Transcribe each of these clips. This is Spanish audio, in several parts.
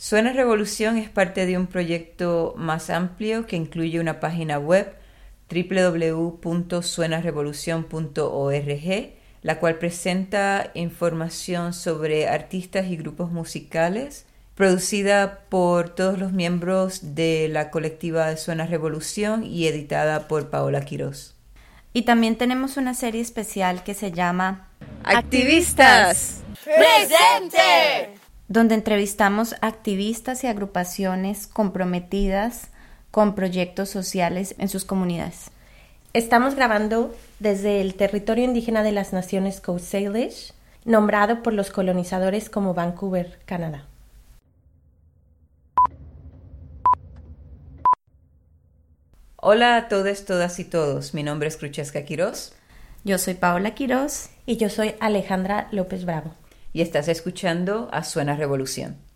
Suena Revolución es parte de un proyecto más amplio que incluye una página web www.suenarevolucion.org, la cual presenta información sobre artistas y grupos musicales, producida por todos los miembros de la colectiva de Suena Revolución y editada por Paola Quiroz. Y también tenemos una serie especial que se llama Activistas Presente, donde entrevistamos activistas y agrupaciones comprometidas con proyectos sociales en sus comunidades. Estamos grabando desde el territorio indígena de las naciones Coast Salish, nombrado por los colonizadores como Vancouver, Canadá. Hola a todos, todas y todos. Mi nombre es Cruchesca Quiroz. Yo soy Paola Quiroz. Y yo soy Alejandra López Bravo. Y estás escuchando a Suena Revolución.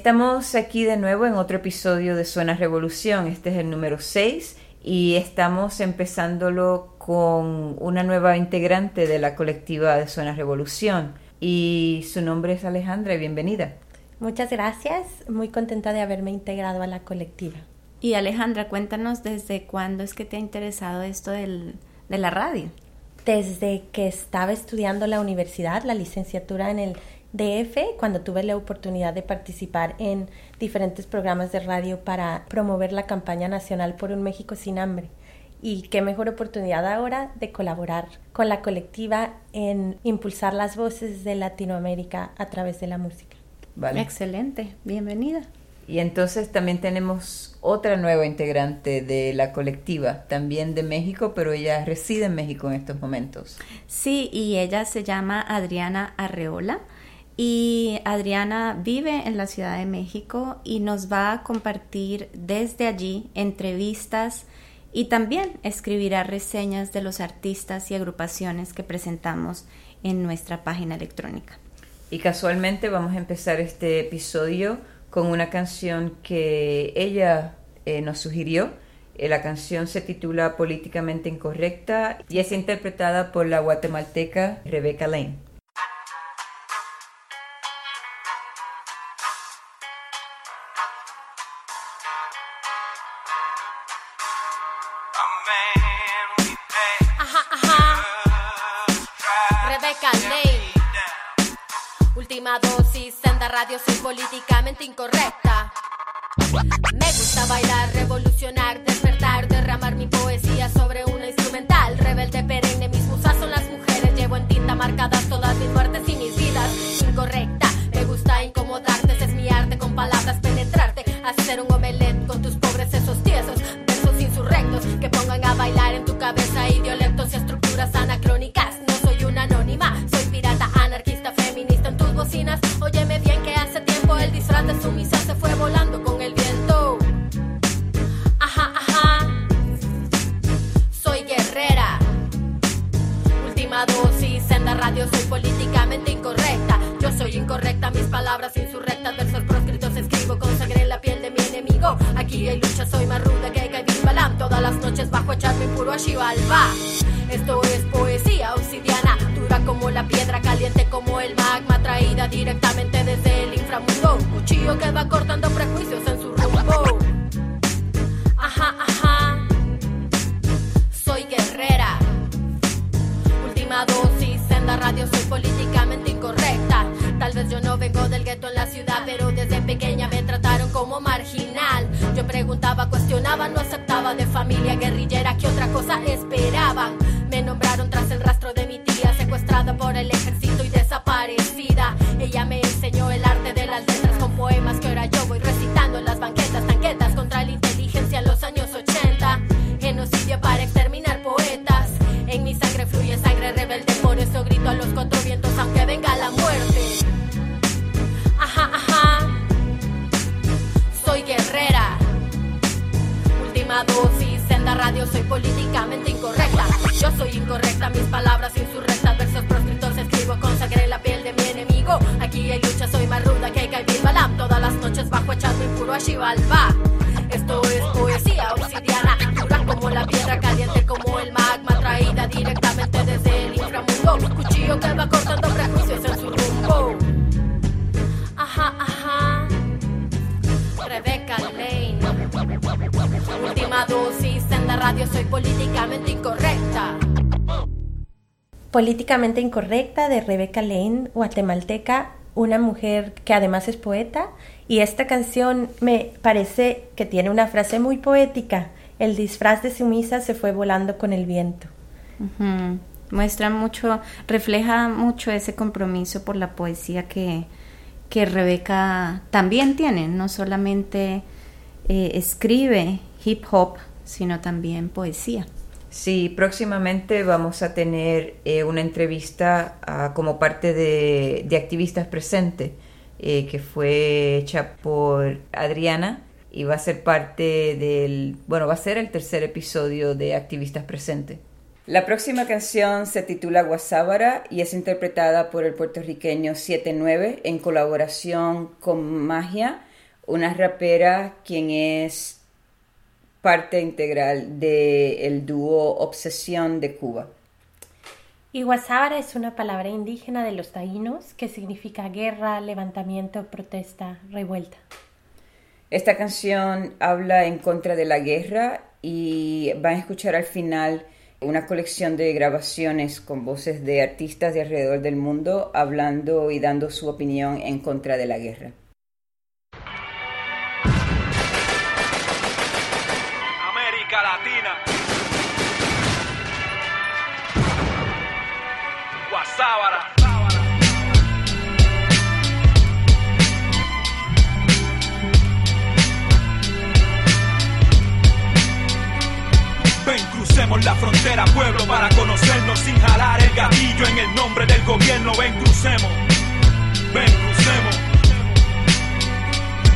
Estamos aquí de nuevo en otro episodio de Suena Revolución. Este es el número 6 y estamos empezándolo con una nueva integrante de la colectiva de Suena Revolución. Y su nombre es Alejandra, bienvenida. Muchas gracias, muy contenta de haberme integrado a la colectiva. Y Alejandra, cuéntanos desde cuándo es que te ha interesado esto del, de la radio. Desde que estaba estudiando la universidad, la licenciatura en el DF cuando tuve la oportunidad de participar en diferentes programas de radio para promover la campaña nacional por un México sin hambre. Y qué mejor oportunidad ahora de colaborar con la colectiva en impulsar las voces de Latinoamérica a través de la música. Vale. Excelente, bienvenida. Y entonces también tenemos otra nueva integrante de la colectiva, también de México, pero ella reside en México en estos momentos. Sí, y ella se llama Adriana Arreola. Y Adriana vive en la Ciudad de México y nos va a compartir desde allí entrevistas y también escribirá reseñas de los artistas y agrupaciones que presentamos en nuestra página electrónica. Y casualmente vamos a empezar este episodio con una canción que ella eh, nos sugirió. Eh, la canción se titula Políticamente Incorrecta y es interpretada por la guatemalteca Rebecca Lane. Dosis, senda radio, soy políticamente incorrecta. Me gusta bailar, revolucionar, despertar, derramar mi poesía sobre una instrumental. Rebelde perenne, mis musas son las mujeres. Llevo en tinta marcadas radio, soy políticamente incorrecta. Yo soy incorrecta, mis palabras insurrectas, versos proscritos escribo con sangre en la piel de mi enemigo. Aquí hay lucha, soy más ruda que Kevin Balam. Todas las noches bajo echarme puro a Shivalba. Esto es poesía obsidiana, dura como la piedra, caliente como el magma, traída directamente desde el inframundo. Un cuchillo que va cortando prejuicios en su rumbo. Ajá, ajá. Soy guerrera. Última dosis, senda radio, soy políticamente incorrecta. Tal vez yo no vengo del gueto en la ciudad, pero desde pequeña me trataron como marginal. Yo preguntaba, cuestionaba, no aceptaba de familia guerrillera, ¿qué otra cosa esperaban? Me nombraron tras el rastro Políticamente incorrecta de Rebecca Lane, guatemalteca, una mujer que además es poeta. Y esta canción me parece que tiene una frase muy poética. El disfraz de sumisa se fue volando con el viento. Muestra mucho, refleja mucho ese compromiso por la poesía que, que Rebeca también tiene. No solamente eh, escribe hip hop, sino también poesía. Sí, próximamente vamos a tener eh, una entrevista ah, como parte de, Activistas Presentes, eh, que fue hecha por Adriana y va a ser parte del, bueno, va a ser el tercer episodio de Activistas Presentes. La próxima canción se titula Guasábara y es interpretada por el puertorriqueño 79 en colaboración con Magia, una rapera quien es parte integral del dúo Obsesión de Cuba. Y Guasábara es una palabra indígena de los taínos que significa guerra, levantamiento, protesta, revuelta. Esta canción habla en contra de la guerra y van a escuchar al final una colección de grabaciones con voces de artistas de alrededor del mundo hablando y dando su opinión en contra de la guerra. Ven, crucemos la frontera, pueblo, para conocernos sin jalar el gatillo en el nombre del gobierno. Ven, crucemos. Ven, crucemos.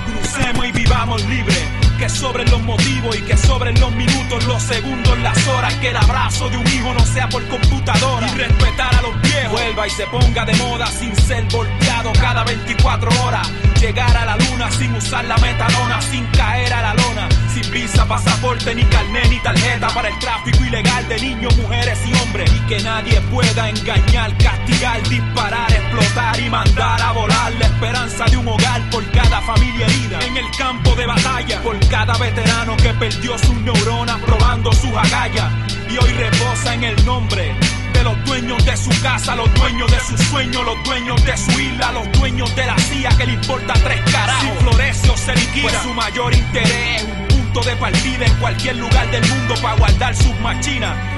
Crucemos y vivamos libres. Que sobren los motivos y que sobren los minutos, los segundos, las horas. Que el abrazo de un hijo no sea por computadora. Y respetar a los viejos. Vuelva y se ponga de moda sin ser volteado cada 24 horas. Llegar a la luna sin usar la metalona, sin caer a la lona. Sin visa, pasaporte, ni carnet, ni tarjeta para el tráfico ilegal de niños, mujeres y hombres. Y que nadie pueda engañar, castigar, disparar, explotar y mandar a volar la esperanza de un hogar por cada familia herida. En el campo de batalla, veterano que perdió sus neuronas probando sus agallas. Y hoy reposa en el nombre de los dueños de su casa, los dueños de su sueño, los dueños de su isla, los dueños de la CIA que le importa tres carajos. Si florece o se liquida, pues su mayor interés es un punto de partida en cualquier lugar del mundo para guardar sus machinas.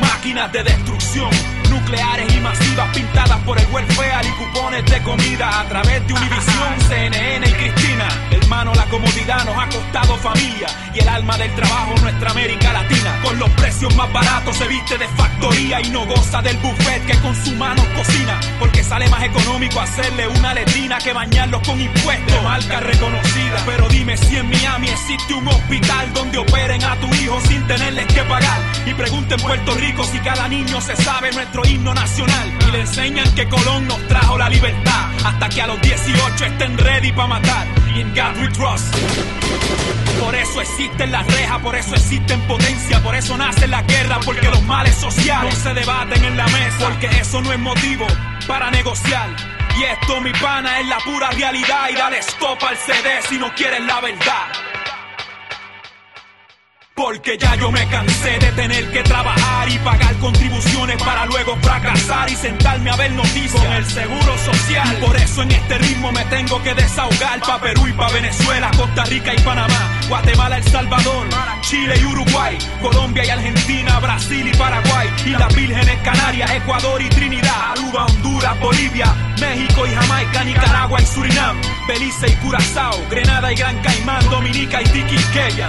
Máquinas de destrucción, nucleares y masivas pintadas por el welfare y cupones de comida a través de Univisión, CNN y Cristina. Hermano, la comodidad nos ha costado familia y el alma del trabajo nuestra América Latina. Con los precios más baratos se viste de factoría y no goza del buffet que con su mano cocina. Porque sale más económico hacerle una letrina que bañarlos con impuestos marca reconocida. Pero dime si en Miami existe un hospital donde operen a tu hijo sin tenerles que pagar. Y pregunta en Puerto Rico si cada niño se sabe nuestro himno nacional. Y le enseñan que Colón nos trajo la libertad. Hasta que a los 18 estén ready para matar. In God we trust. Por eso existen las rejas, por eso existen potencia, por eso nace la guerra, porque los males sociales no se debaten en la mesa, porque eso no es motivo para negociar. Y esto, mi pana, es la pura realidad. Y dale stop al CD si no quieres la verdad. Porque ya yo me cansé de tener que trabajar y pagar contribuciones para luego fracasar y sentarme a ver noticias con el seguro social. Por eso en este ritmo me tengo que desahogar pa' Perú y pa' Venezuela, Costa Rica y Panamá, Guatemala, El Salvador, Chile y Uruguay, Colombia y Argentina, Brasil y Paraguay, y las Vírgenes Canarias, Ecuador y Trinidad, Aruba, Honduras, Bolivia, México y Jamaica, Nicaragua y Surinam, Belice y Curazao, Grenada y Gran Caimán, Dominica y Tiquisqueya.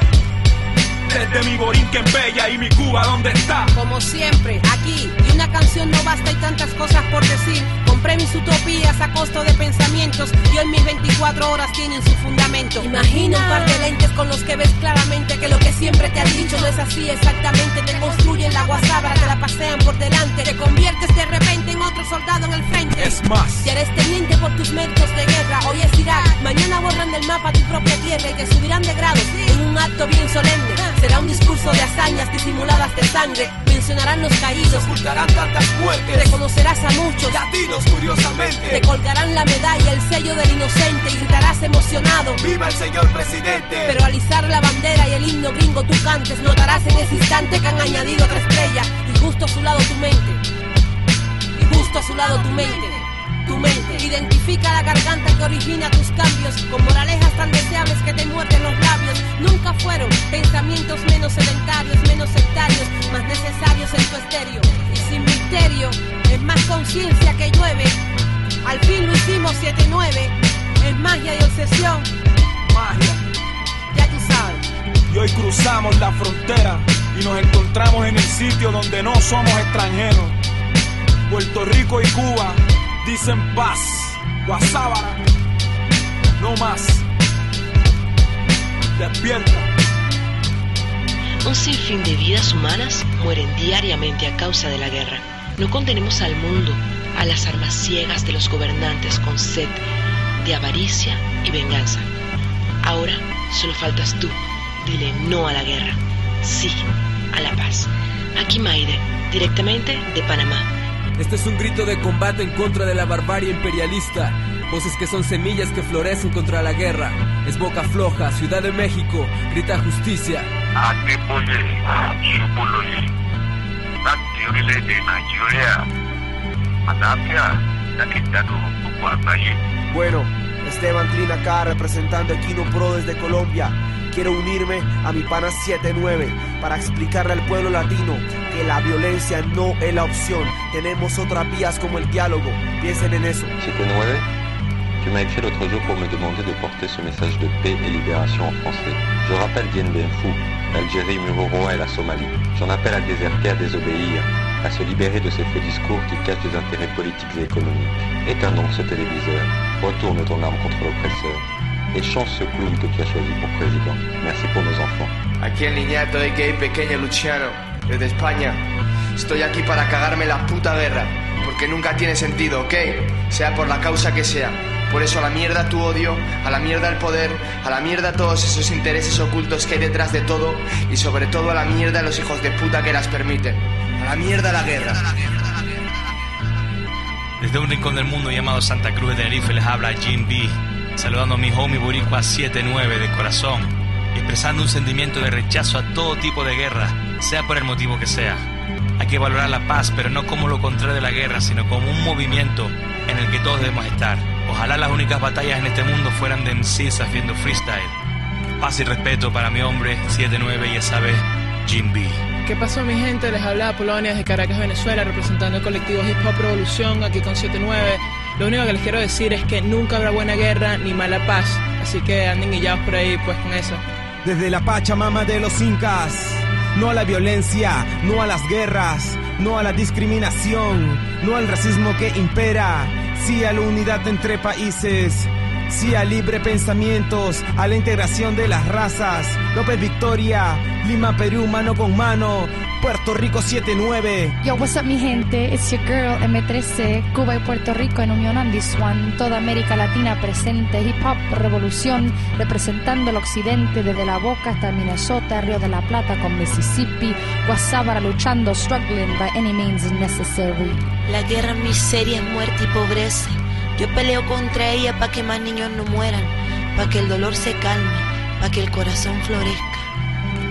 Desde mi Borinquen Bella y mi Cuba, ¿dónde está? Como siempre, aquí, y una canción no basta, hay tantas cosas por decir. Compré mis utopías a costo de pensamientos y hoy mis 24 horas tienen su fundamento. Imagina un par de lentes con los que ves claramente que lo que siempre te han dicho no es así exactamente. Te construyen la guasábara, te la pasean por delante, te conviertes de repente en otro soldado en el frente. Es más, Si eres teniente por tus méritos de guerra, hoy es Irak, mañana borran del mapa tu propia tierra y te subirán de grado en un acto bien solemne. Será un discurso de hazañas disimuladas de sangre, mencionarán los caídos, ocultarán tantas muertes. reconocerás a muchos, Latinos, te curiosamente. colgarán la medalla, el sello del inocente y gritarás emocionado. ¡Viva el señor presidente! Pero al izar la bandera y el himno gringo tú cantes, notarás en ese instante que han añadido otra estrella y justo a su lado tu mente. Y justo a su lado tu mente. Tu mente identifica la garganta que origina tus cambios con moralejas tan deseables que te muerden los labios. Nunca fueron pensamientos menos sedentarios, menos sectarios, más necesarios en tu estéreo. Y sin misterio, es más conciencia que llueve. Al fin lo hicimos 7-9, es magia y obsesión. Magia. Ya tú sabes. Y hoy cruzamos la frontera y nos encontramos en el sitio donde no somos extranjeros. Puerto Rico y Cuba dicen paz. Guasábara, no más. Despierta. Un sinfín de vidas humanas mueren diariamente a causa de la guerra. No condenemos al mundo a las armas ciegas de los gobernantes con sed de avaricia y venganza. Ahora solo faltas tú. Dile no a la guerra, sí a la paz. Aquí Maide, directamente de Panamá. Este es un grito de combate en contra de la barbarie imperialista. Voces que son semillas que florecen contra la guerra. Es Boca Floja, Ciudad de México, grita justicia. Bueno, Esteban Trin acá representando Equino Pro desde Colombia. Quiero unirme a mi pana 79 para explicarle al pueblo latino que la violencia no es la. Tenemos otras vías como el diálogo. Piensen en eso. C'était Noël. Tu m'as écrit l'autre jour pour me demander de porter ce message de paix et libération en français. Je rappelle Dien Bien Phu, l'Algérie, Mururoa et la Somalie. J'en appelle à déserter, à désobéir, à se libérer de ces faux discours qui cachent des intérêts politiques et économiques. Éteins donc ce téléviseur, retourne ton arme contre l'oppresseur et change ce clown que tu as choisi pour président. Merci pour nos enfants. Aquí el niñato de gay pequeño Luciano, desde España. Estoy aquí para cagarme la puta guerra, porque nunca tiene sentido, ¿ok? Sea por la causa que sea. Por eso a la mierda tu odio, a la mierda el poder, a la mierda todos esos intereses ocultos que hay detrás de todo y sobre todo a la mierda los hijos de puta que las permiten. A la mierda la guerra. Desde un rincón del mundo llamado Santa Cruz de Tenerife les habla Jim B, saludando a mi homie Boricua 79 de corazón expresando un sentimiento de rechazo a todo tipo de guerra, sea por el motivo que sea. Hay que valorar la paz, pero no como lo contrario de la guerra, sino como un movimiento en el que todos debemos estar. Ojalá las únicas batallas en este mundo fueran de MCs haciendo freestyle. Paz y respeto para mi hombre 79 y esa vez Jim B. ¿Qué pasó mi gente? Les habla Polonia desde Caracas, Venezuela, representando el colectivo Hip Hop Revolución aquí con 79. Lo único que les quiero decir es que nunca habrá buena guerra ni mala paz, así que anden guillados por ahí pues con eso. Desde la Pachamama de los Incas, no a la violencia, no a las guerras, no a la discriminación, no al racismo que impera, sí a la unidad entre países. Sí a libre pensamientos, a la integración de las razas. López Victoria, Lima, Perú, mano con mano. Puerto Rico 79. Yo, what's up mi gente? It's your girl M13, Cuba y Puerto Rico en unión on this one. Toda América Latina presente, hip hop, revolución, representando el occidente desde la Boca hasta Minnesota, Río de la Plata con Mississippi, Guasábara luchando, struggling by any means necessary. La guerra, miseria, muerte y pobreza. Yo peleo contra ella para que más niños no mueran, para que el dolor se calme, para que el corazón florezca.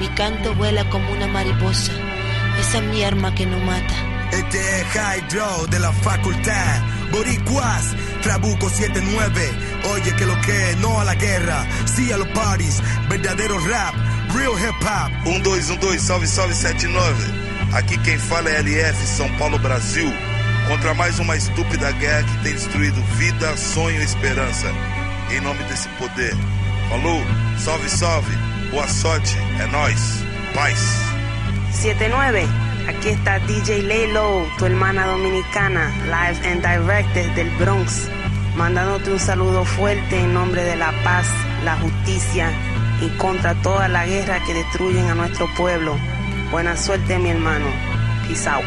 Mi canto vuela como una mariposa, esa es mi arma que no mata. Este es Hydro de la facultad. Boricuas, Trabuco 79. Oye, que lo que es, no a la guerra, sí a los parties. Verdadero rap, real hip hop. 1212, salve, salve 79. Aqui quem fala é LF, São Paulo, Brasil. Contra mais uma estúpida guerra que tem destruído vida, sonho e esperança. Em nome desse poder. Falou, salve, salve. Boa sorte, é nós. Paz. 79. Aquí está DJ Laylo, tu hermana dominicana, live and direct desde el Bronx, mandándote un saludo fuerte en nombre de la paz, la justicia y contra toda la guerra que destruyen a nuestro pueblo. Buena suerte, mi hermano. Peace out.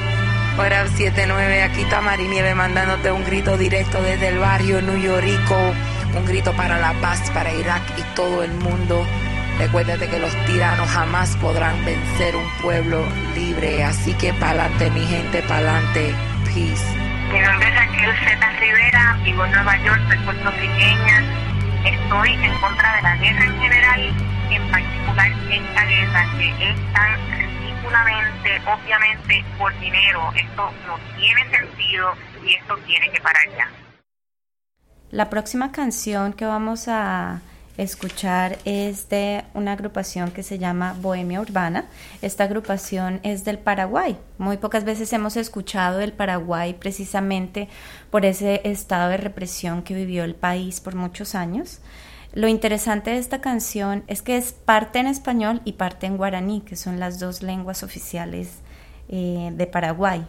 Hora 79, aquí está Marinieve mandándote un grito directo desde el barrio New un grito para la paz, para Irak y todo el mundo. Recuérdate que los tiranos jamás podrán vencer un pueblo libre, así que pa'lante mi gente, pa'lante, peace. Mi nombre es Raquel Z. Rivera, vivo en Nueva York, soy puertorriqueña. Estoy en contra de la guerra en general, en particular esta guerra que es tan ridículamente, obviamente, por dinero. Esto no tiene sentido y esto tiene que parar ya. La próxima canción que vamos a escuchar es de una agrupación que se llama Bohemia Urbana. Esta agrupación es del Paraguay. Muy pocas veces hemos escuchado el Paraguay precisamente por ese estado de represión que vivió el país por muchos años. Lo interesante de esta canción es que es parte en español y parte en guaraní, que son las dos lenguas oficiales eh, de Paraguay.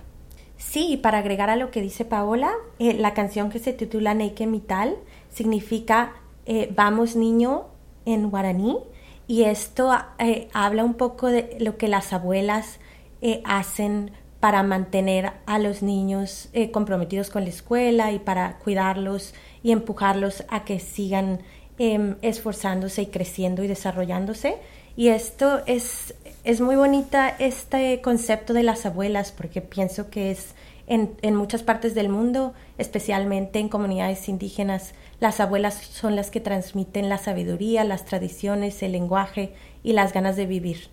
Sí, para agregar a lo que dice Paola, eh, la canción que se titula Neike Mital significa eh, Vamos Niño en guaraní y esto eh, habla un poco de lo que las abuelas eh, hacen para mantener a los niños comprometidos con la escuela y para cuidarlos y empujarlos a que sigan em, esforzándose y creciendo y desarrollándose. Y esto es, es muy bonita, este concepto de las abuelas, porque pienso que es en, en muchas partes del mundo, especialmente en comunidades indígenas, las abuelas son las que transmiten la sabiduría, las tradiciones, el lenguaje y las ganas de vivir.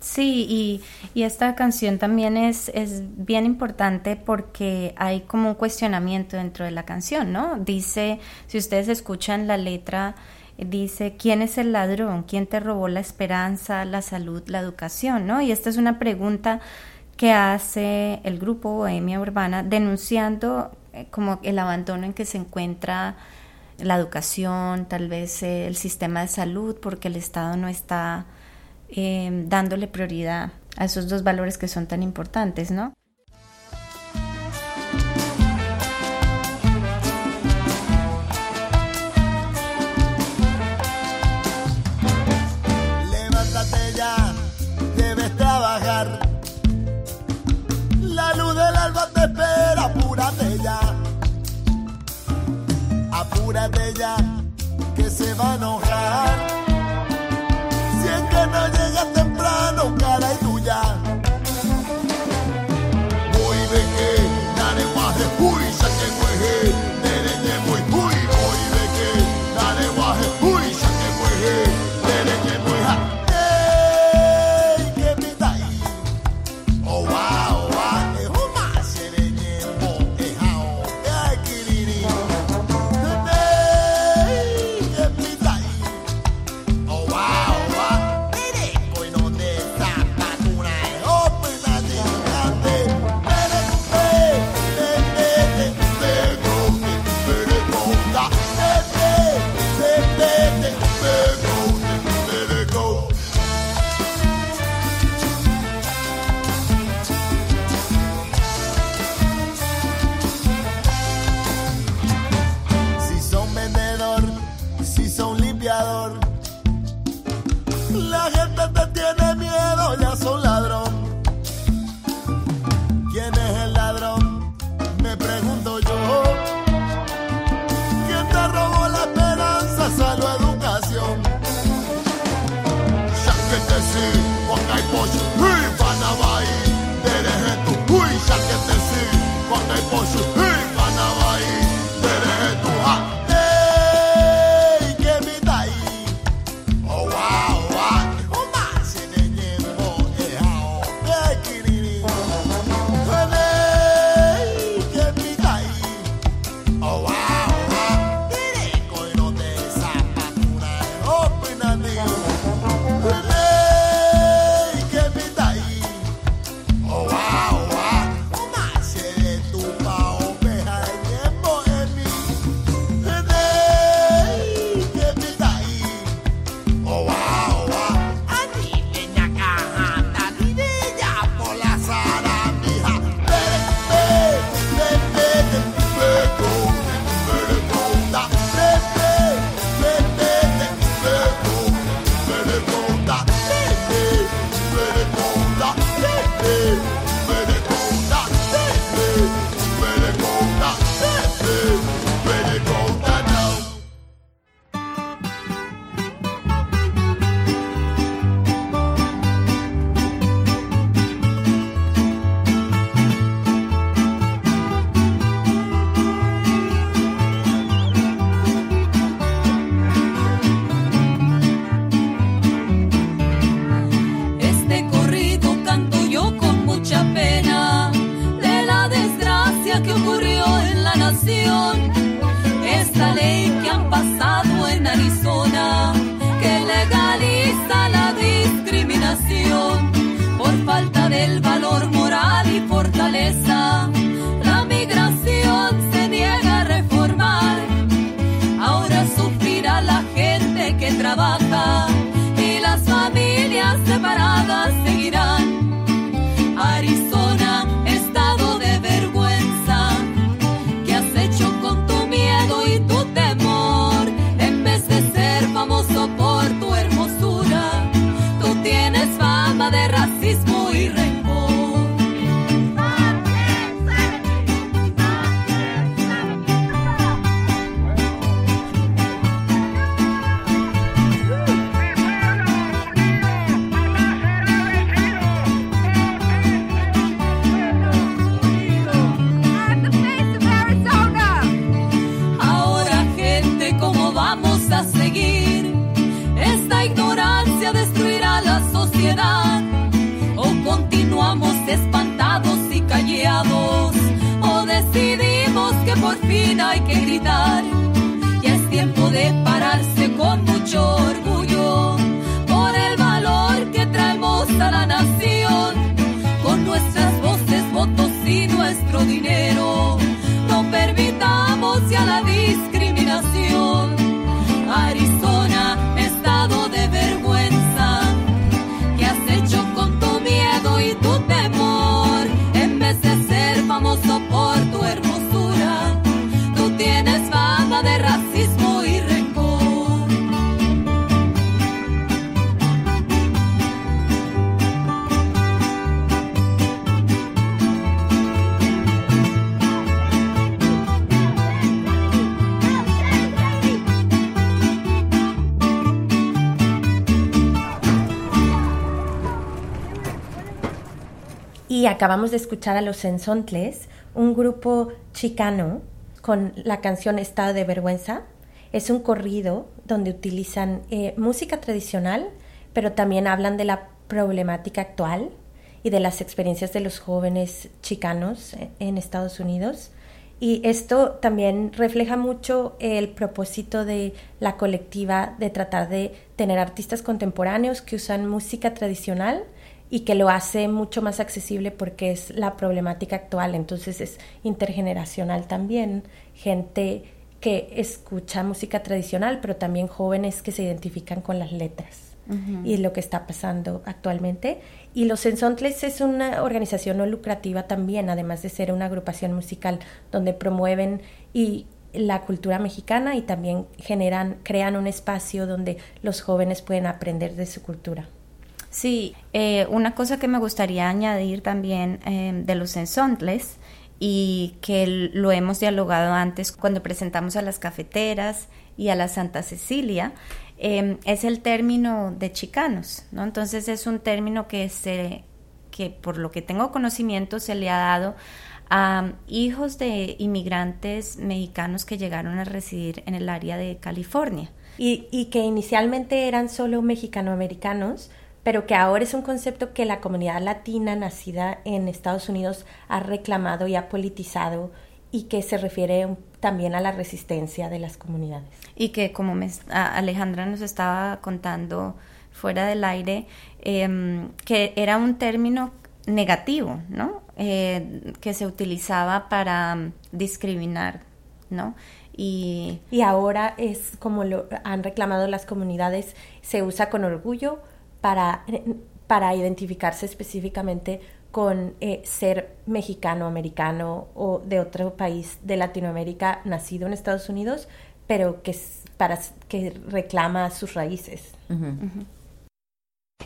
Sí, y, y, esta canción también es, es bien importante porque hay como un cuestionamiento dentro de la canción, ¿no? Dice, si ustedes escuchan la letra, dice, ¿quién es el ladrón? ¿Quién te robó la esperanza, la salud, la educación? ¿no? Y esta es una pregunta que hace el grupo Bohemia Urbana denunciando eh, como el abandono en que se encuentra la educación, tal vez eh, el sistema de salud, porque el Estado no está eh, dándole prioridad a esos dos valores que son tan importantes, ¿no? Apúrate ya, que se va a enojar. Por fin hay que gritar. Ya es tiempo de pararse con mucho orgullo. Por el valor que traemos a la nación. Con nuestras voces, votos y nuestro dinero. No permitamos ya la Y acabamos de escuchar a los Sensontles, un grupo chicano con la canción Estado de Vergüenza. Es un corrido donde utilizan eh, música tradicional, pero también hablan de la problemática actual y de las experiencias de los jóvenes chicanos eh, en Estados Unidos. Y esto también refleja mucho el propósito de la colectiva de tratar de tener artistas contemporáneos que usan música tradicional y que lo hace mucho más accesible porque es la problemática actual, entonces es intergeneracional también, gente que escucha música tradicional, pero también jóvenes que se identifican con las letras y lo que está pasando actualmente. Y Los Ensontles es una organización no lucrativa también, además de ser una agrupación musical donde promueven y la cultura mexicana y también generan, crean un espacio donde los jóvenes pueden aprender de su cultura. Sí, eh, una cosa que me gustaría añadir también eh, de los ensontles y que lo hemos dialogado antes cuando presentamos a las cafeteras y a la Santa Cecilia, eh, es el término de chicanos, ¿no? Entonces es un término que se, que por lo que tengo conocimiento se le ha dado a hijos de inmigrantes mexicanos que llegaron a residir en el área de California. Y, y que inicialmente eran solo mexicanoamericanos, pero que ahora es un concepto que la comunidad latina nacida en Estados Unidos ha reclamado y ha politizado y que se refiere también a la resistencia de las comunidades. y que como me, Alejandra nos estaba contando fuera del aire, em, que era un término negativo, ¿no? Eh, que se utilizaba para mm, discriminar, ¿no? Y, Y ahora es como lo han reclamado las comunidades, se usa con orgullo para, para identificarse específicamente con eh, ser mexicano, americano o de otro país de Latinoamérica nacido en Estados Unidos, pero que, para, que reclama sus raíces.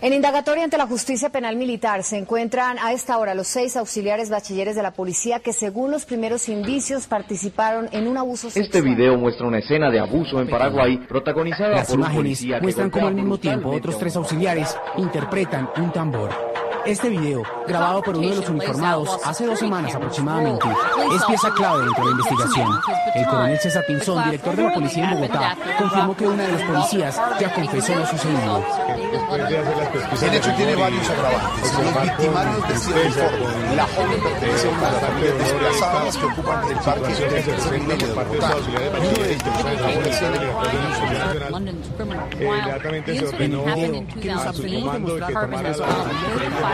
En indagatoria ante la justicia penal militar se encuentran a esta hora los seis auxiliares bachilleres de la policía que según los primeros indicios participaron en un abuso sexual. Este video muestra una escena de abuso en Paraguay protagonizada Las por un imágenes policía que muestran cómo al mismo tiempo otros tres auxiliares interpretan un tambor. Este video, grabado por uno de los uniformados hace dos semanas aproximadamente, es pieza clave dentro de la investigación. El coronel César Pinzón, director de la policía en Bogotá, confirmó que una de los policías ya confesó lo sucedido. El hecho tiene varios agravantes. Los victimarios decían informe. La joven pertenece a una de las familias desplazadas que ocupan el parque de Bogotá. De policía de Inmediatamente se ordenó a su comando que tomara la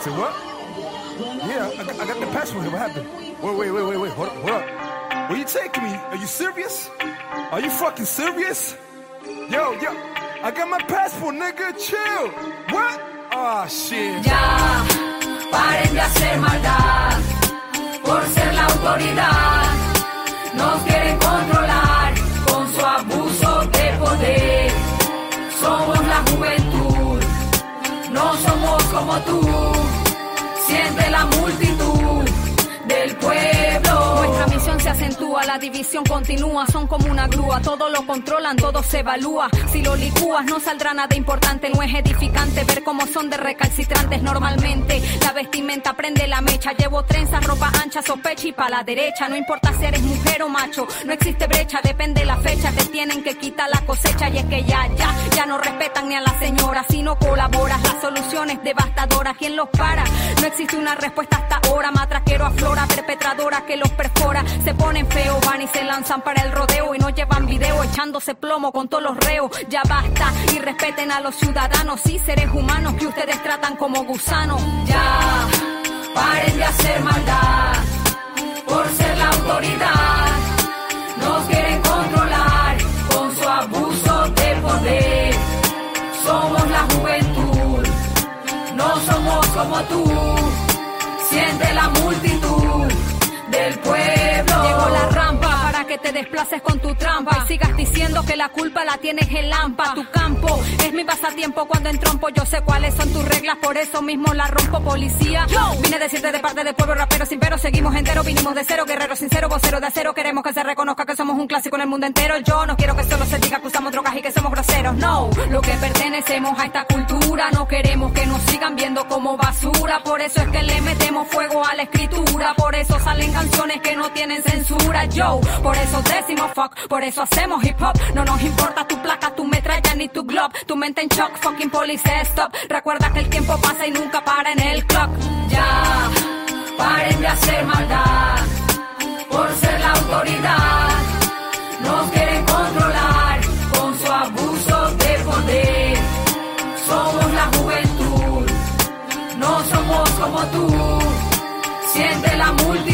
Say what? Yeah, I, got- I got the passport here. What happened? Wait, wait, wait, wait, wait. Hold up, hold up. Where you taking me? Are you serious? Are you fucking serious? Yo, yo, I got my passport, nigga. Chill. What? Ah, shit. Ya, paren de hacer maldad por ser la autoridad. Nos quieren controlar como tú. Siente la multitud del pueblo. Se acentúa, la división continúa, son como una grúa, todo lo controlan, todo se evalúa. Si lo licúas no saldrá nada importante, no es edificante ver cómo son de recalcitrantes normalmente. La vestimenta prende la mecha, llevo trenzas, ropa ancha, sospecha y pa' la derecha. No importa si eres mujer o macho, no existe brecha, depende la fecha, te tienen que quitar la cosecha y es que ya, ya, ya no respetan ni a la señora. Si no colaboras, la solución es devastadora. ¿Quién los para? No existe una respuesta hasta ahora, matraquero aflora, perpetradora que los perfora. Ponen feos, van y se lanzan para el rodeo y no llevan video echándose plomo con todos los reos. Ya basta y respeten a los ciudadanos y seres humanos que ustedes tratan como gusanos. Ya, paren de hacer maldad por ser la autoridad. Nos quieren controlar con su abuso de poder. Somos la juventud, no somos como tú. Siente la multitud del pueblo. Llegó la rampa para que te desplaces con tu trampa y sigas diciendo que la culpa la tienes en Lampa. Tu campo es mi pasatiempo cuando entrompo. Yo sé cuáles son tus reglas, por eso mismo la rompo, policía. Yo vine a decirte de parte del pueblo rapero sin pero, seguimos enteros, vinimos de cero, guerrero sincero, vocero de acero. Queremos que se reconozca que somos un clásico en el mundo entero. Yo no quiero que solo se diga que usamos drogas y que somos groseros. No, lo que pertenecemos a esta cultura, no queremos que nos sigan viendo como basura. Por eso es que le metemos fuego a la escritura, por eso salen canciones que no tienen censura. Yo, por eso decimos fuck, por eso hacemos hip hop. No nos importa tu placa, tu metralla ni tu glob. Tu mente en shock, fucking police stop. Recuerda que el tiempo pasa y nunca para en el clock. Ya, paren de hacer maldad por ser la autoridad. Nos quieren controlar con su abuso de poder. Somos la juventud, no somos como tú. Siente la multitud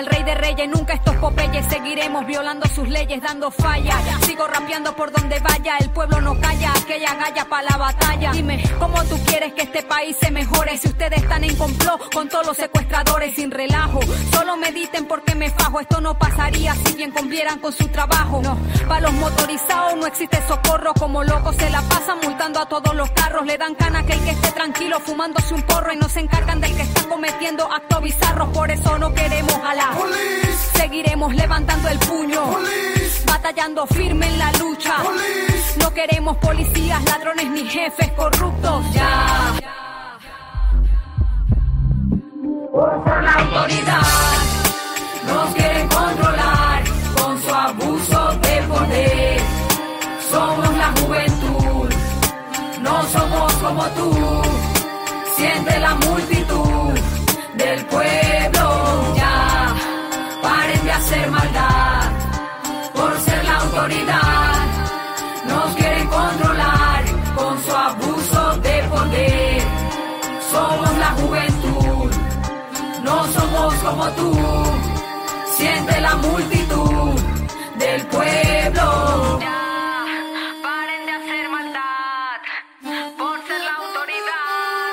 al rey de reyes. Nunca estos popeyes seguiremos violando sus leyes, dando falla. Sigo rapeando por donde vaya. El pueblo no calla, aquella galla para la batalla. Dime, ¿cómo tú quieres que este país se mejore? Si ustedes están en complot con todos los secuestradores sin relajo. Solo mediten porque me fajo. Esto no pasaría si bien cumplieran con su trabajo. No, para los motorizados no existe socorro. Como locos se la pasan multando a todos los carros. Le dan cana que el que esté tranquilo fumándose un porro y no se encargan del que está cometiendo actos bizarros. Por eso no queremos a la Seguiremos levantando el puño. Batallando firme en la lucha. No queremos policías, ladrones ni jefes corruptos. Ya. Ser la autoridad. Nos quieren controlar con su abuso de poder. Somos la juventud, no somos como tú. Siente la multitud del pueblo. Maldad por ser la autoridad, nos quieren controlar con su abuso de poder. Somos la juventud, no somos como tú, siente la multitud del pueblo. Ya, paren de hacer maldad por ser la autoridad,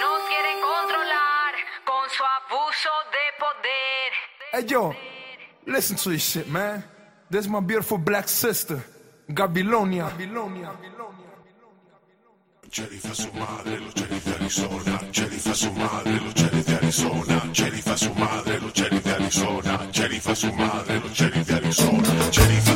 nos quieren controlar con su abuso de poder listen to this shit, man. This is my beautiful black sister, Gabilonia. Sheriff a su madre, los sheriff de Arizona. Sheriff a su madre, los sheriff de Arizona. Sheriff a su madre, los sheriff de Arizona. Sheriff a su madre, los sheriff de Arizona. Sheriff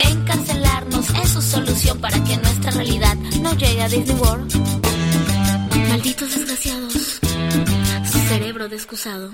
Encarcelarnos es su solución para que nuestra realidad no llegue a Disney World. Malditos desgraciados, cerebro descusado.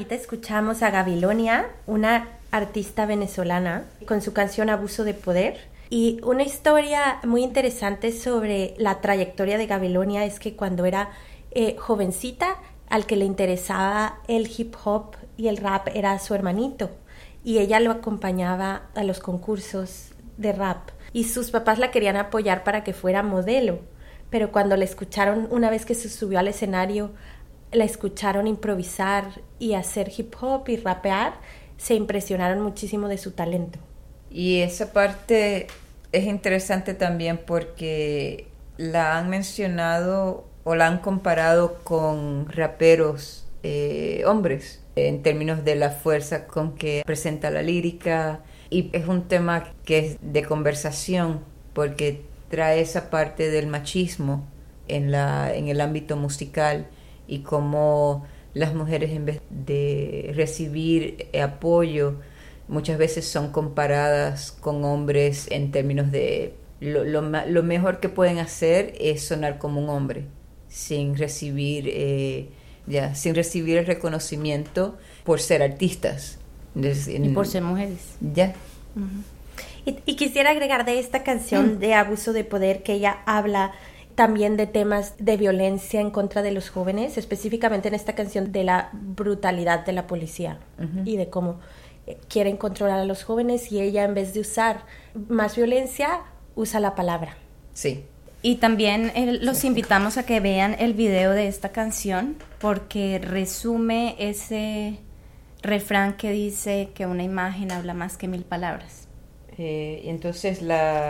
Ahorita escuchamos a Gabilonia, una artista venezolana, con su canción Abuso de Poder. Y una historia muy interesante sobre la trayectoria de Gabilonia es que cuando era eh, jovencita, al que le interesaba el hip hop y el rap era su hermanito. Y ella lo acompañaba a los concursos de rap. Y sus papás la querían apoyar para que fuera modelo. Pero cuando la escucharon una vez que se subió al escenario la escucharon improvisar y hacer hip hop y rapear, se impresionaron muchísimo de su talento. Y esa parte es interesante también porque la han mencionado o la han comparado con raperos eh, hombres en términos de la fuerza con que presenta la lírica y es un tema que es de conversación porque trae esa parte del machismo en, la, en el ámbito musical y cómo las mujeres en vez de recibir apoyo muchas veces son comparadas con hombres en términos de lo, lo, lo mejor que pueden hacer es sonar como un hombre sin recibir eh, ya sin recibir el reconocimiento por ser artistas y por ser mujeres ya uh -huh. y, y, quisiera agregar de esta canción mm. de abuso de poder que ella habla también de temas de violencia en contra de los jóvenes, específicamente en esta canción de la brutalidad de la policía uh -huh. y de cómo eh, quieren controlar a los jóvenes y ella en vez de usar más violencia usa la palabra. Sí. Y también eh, los invitamos a que vean el video de esta canción porque resume ese refrán que dice que una imagen habla más que mil palabras. Eh, y entonces la,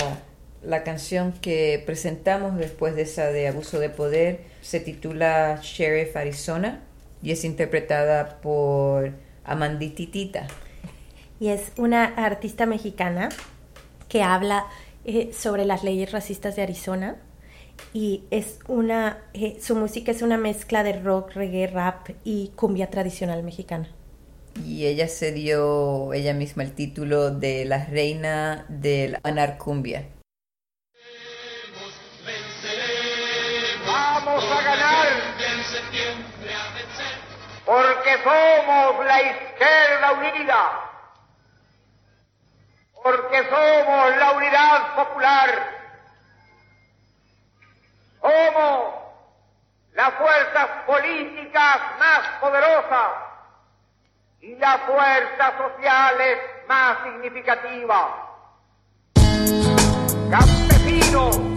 La canción que presentamos después de esa de Abuso de Poder se titula Sheriff Arizona y es interpretada por Amandititita. y es una artista mexicana que habla eh, sobre las leyes racistas de Arizona y es una eh, su música es una mezcla de rock, reggae, rap y cumbia tradicional mexicana. Y ella se dio ella misma el título de la reina del anarcumbia. A ganar. Porque somos la izquierda unida, porque somos la unidad popular, somos las fuerzas políticas más poderosas y las fuerzas sociales más significativas. Campesinos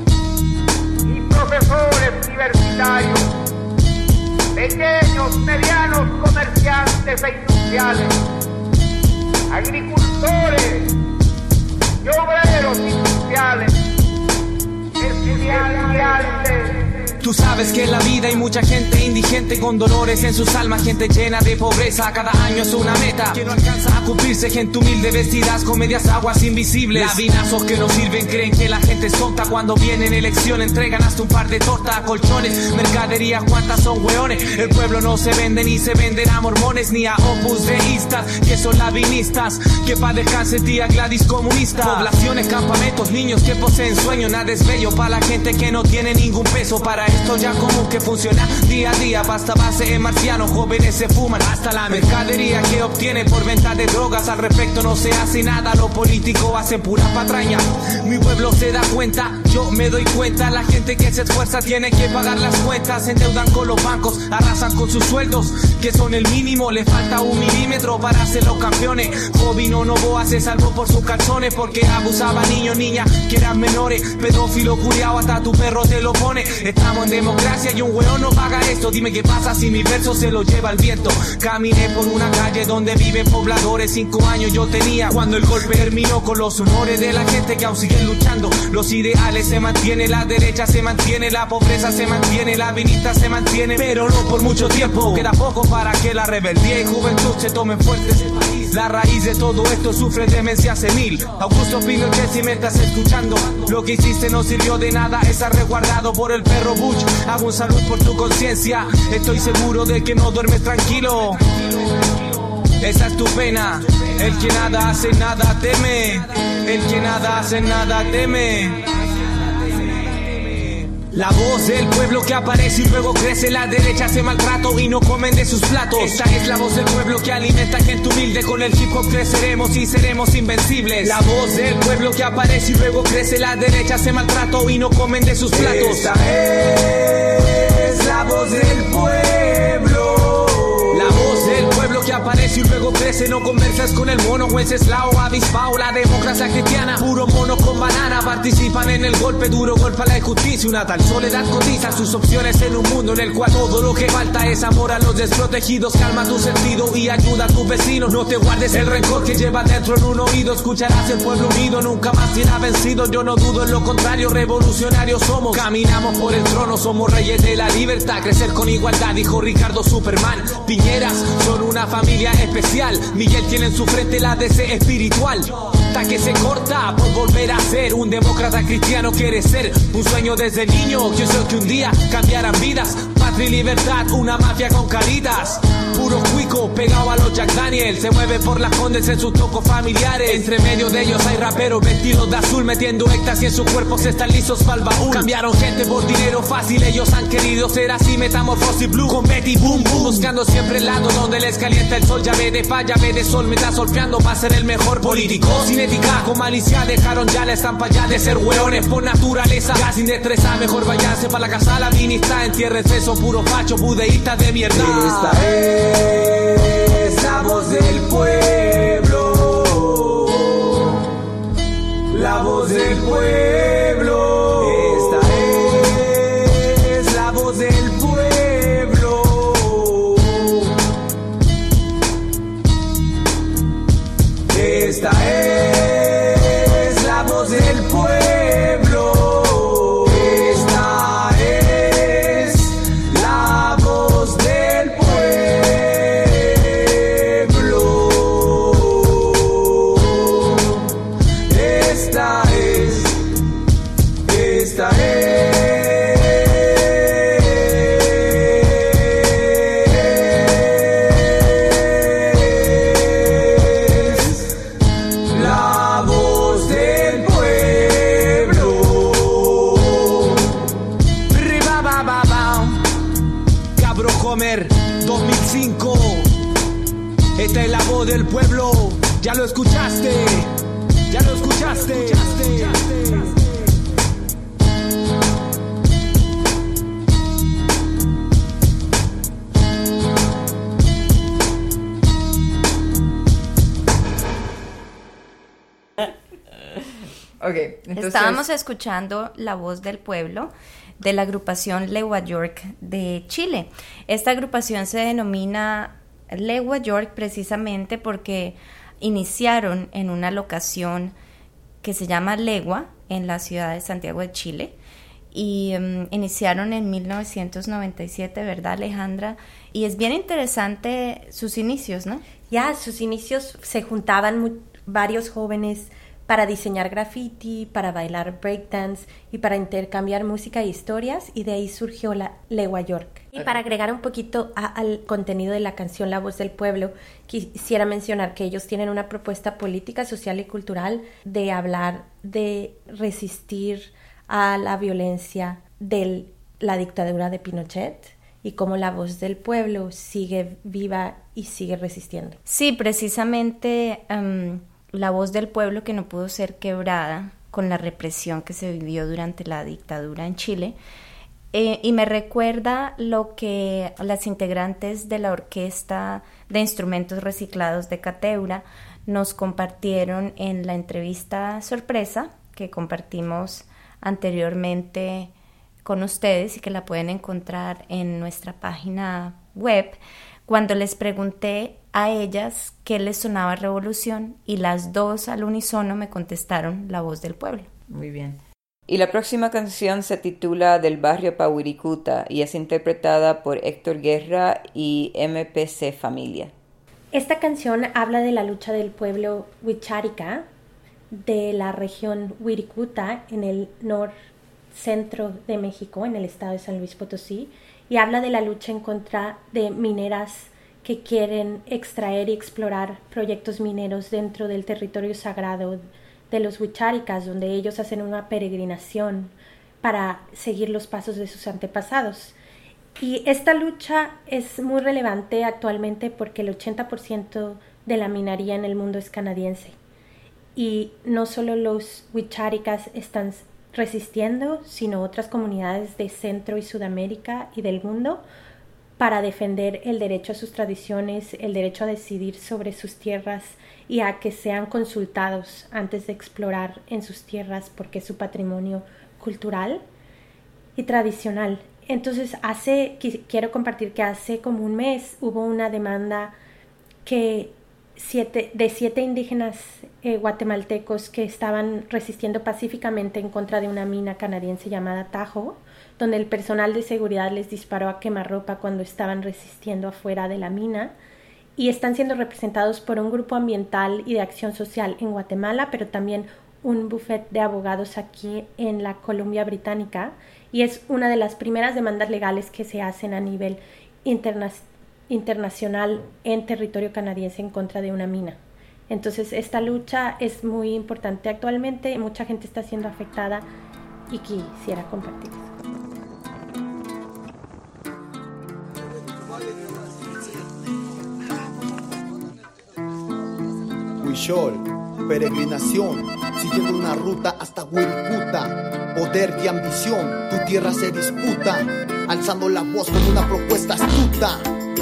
universitarios, pequeños, medianos comerciantes e industriales, agricultores y obreros industriales, estudiantes. Tú sabes que en la vida hay mucha gente indigente con dolores en sus almas, gente llena de pobreza. Cada año es una meta que no alcanza a cumplirse. Gente humilde vestidas con medias aguas invisibles. Labinazos que no sirven, creen que la gente es tonta. Cuando vienen elección entregan hasta un par de tortas, colchones, mercadería. ¿Cuántas son hueones? El pueblo no se vende ni se venden a mormones ni a opus deístas que son labinistas. Que pa' descanse tía Gladys comunista. Poblaciones, campamentos, niños que poseen sueños. Nada es bello para la gente que no tiene ningún peso para esto ya común que funciona día a día. Pasta base en marciano, jóvenes se fuman hasta la mercadería que obtiene por venta de drogas. Al respecto no se hace nada, lo político hace pura patraña. Mi pueblo se da cuenta, yo me doy cuenta. La gente que se esfuerza tiene que pagar las cuentas. Se endeudan con los bancos, arrasan con sus sueldos, que son el mínimo. Le falta un milímetro para ser los campeones. Jovino Novoa se salvó por sus calzones porque abusaba niños, niñas que eran menores. Pedófilo curiado, hasta tu perro te lo pone. Estamos en democracia y un hueón no paga esto. Dime qué pasa si mi verso se lo lleva el viento. Caminé por una calle donde viven pobladores. Cinco años yo tenía cuando el golpe terminó con los honores de la gente que aún siguen luchando. Los ideales se mantienen, la derecha se mantiene, la pobreza se mantiene, la vinista se mantiene, pero no por mucho tiempo. Queda poco para que la rebeldía y juventud se tomen fuertes. La raíz de todo esto sufre demencia senil. Augusto Pinochet, si me estás escuchando, lo que hiciste no sirvió de nada. Está resguardado por el perro Bush. Hago un salud por tu conciencia. Estoy seguro de que no duermes tranquilo. Esa es tu pena. El que nada hace, nada teme. El que nada hace, nada teme. La voz del pueblo que aparece y luego crece, la derecha hace maltrato y no comen de sus platos. Esta es la voz del pueblo que alimenta gente humilde, con el hip hop creceremos y seremos invencibles. La voz del pueblo que aparece y luego crece, la derecha hace maltrato y no comen de sus platos. Esta es la voz del pueblo. Aparece y luego crece, no conversas con el mono, Wenceslao, avispao, la democracia cristiana, puro mono con banana, participan en el golpe duro, golpe la injusticia, una tal soledad cotiza sus opciones en un mundo en el cual todo lo que falta es amor a los desprotegidos, calma tu sentido y ayuda a tus vecinos, no te guardes el rencor que lleva dentro en un oído, escucharás el pueblo unido, nunca más será vencido, yo no dudo en lo contrario, revolucionarios somos, caminamos por el trono, somos reyes de la libertad, crecer con igualdad, dijo Ricardo Superman, Piñeras son una familia especial. Miguel tiene en su frente la DC espiritual. Hasta que se corta por volver a ser un demócrata cristiano quiere ser un sueño desde niño. Yo sé que un día cambiarán vidas. Patria libertad, una mafia con caritas. Puro cuico pegado a los Jack Daniel. Se mueve por las condes en sus tocos familiares. Entre medio de ellos hay raperos vestidos de azul metiendo éxtasis en sus cuerpos están lisos para el baúl. Cambiaron gente por dinero fácil. Ellos han querido ser así, metamorfosis blue con Betty Boom Boom. Buscando siempre el lado donde les calienta el sol. Ya ve de falla, ve de sol, me está solfeando para ser el mejor político. Sin ética, con malicia, dejaron ya la estampa ya de ser hueones por naturaleza. Ya sin destreza, mejor váyanse para la casa. La vinista, entiérrense, son puros fachos, budeístas de mierda. Esta es la voz del pueblo. La voz del pueblo. Entonces... Estábamos escuchando La Voz del Pueblo de la agrupación Lewa York de Chile. Esta agrupación se denomina Lewa York precisamente porque iniciaron en una locación que se llama Legua en la ciudad de Santiago de Chile y um, iniciaron en 1997, ¿verdad Alejandra? Y es bien interesante sus inicios, ¿no? Ya, sus inicios se juntaban varios jóvenes para diseñar graffiti, para bailar breakdance y para intercambiar música e historias y de ahí surgió la Legua York. Y para agregar un poquito a- al contenido de la canción La Voz del Pueblo, quisiera mencionar que ellos tienen una propuesta política, social y cultural de hablar de resistir a la violencia de la dictadura de Pinochet y cómo la voz del pueblo sigue viva y sigue resistiendo. Sí, precisamente em, la voz del pueblo que no pudo ser quebrada con la represión que se vivió durante la dictadura en Chile. Eh, y me recuerda lo que las integrantes de la Orquesta de Instrumentos Reciclados de Cateura nos compartieron en la entrevista sorpresa que compartimos anteriormente con ustedes y que la pueden encontrar en nuestra página web cuando les pregunté a ellas qué les sonaba revolución y las dos al unísono me contestaron la voz del pueblo. Muy bien. Y la próxima canción se titula Del barrio Pauiricuta y es interpretada por Héctor Guerra y MPC Familia. Esta canción habla de la lucha del pueblo Huichárica de la región Wirikuta en el centro de México, en el estado de San Luis Potosí, y habla de la lucha en contra de mineras que quieren extraer y explorar proyectos mineros dentro del territorio sagrado de los Huicháricas, donde ellos hacen una peregrinación para seguir los pasos de sus antepasados. Y esta lucha es muy relevante actualmente porque el 80% de la minería en el mundo es canadiense. Y no solo los Huicháricas están resistiendo, sino otras comunidades de Centro y Sudamérica y del mundo para defender el derecho a sus tradiciones, el derecho a decidir sobre sus tierras y a que sean consultados antes de explorar en sus tierras porque es su patrimonio cultural y tradicional. Entonces, hace, quiero compartir que hace como un mes hubo una demanda que siete, de siete indígenas eh, guatemaltecos que estaban resistiendo pacíficamente en contra de una mina canadiense llamada Tajo, donde el personal de seguridad les disparó a quemarropa cuando estaban resistiendo afuera de la mina. Y están siendo representados por un grupo ambiental y de acción social en Guatemala, pero también un buffet de abogados aquí en la Columbia Británica. Y es una de las primeras demandas legales que se hacen a nivel internacional internacional en territorio canadiense en contra de una mina. Entonces esta lucha es muy importante actualmente, mucha gente está siendo afectada y quisiera compartir eso. Huichol, peregrinación, siguiendo una ruta hasta Wirikuta. Poder y ambición, tu tierra se disputa, alzando la voz con una propuesta astuta.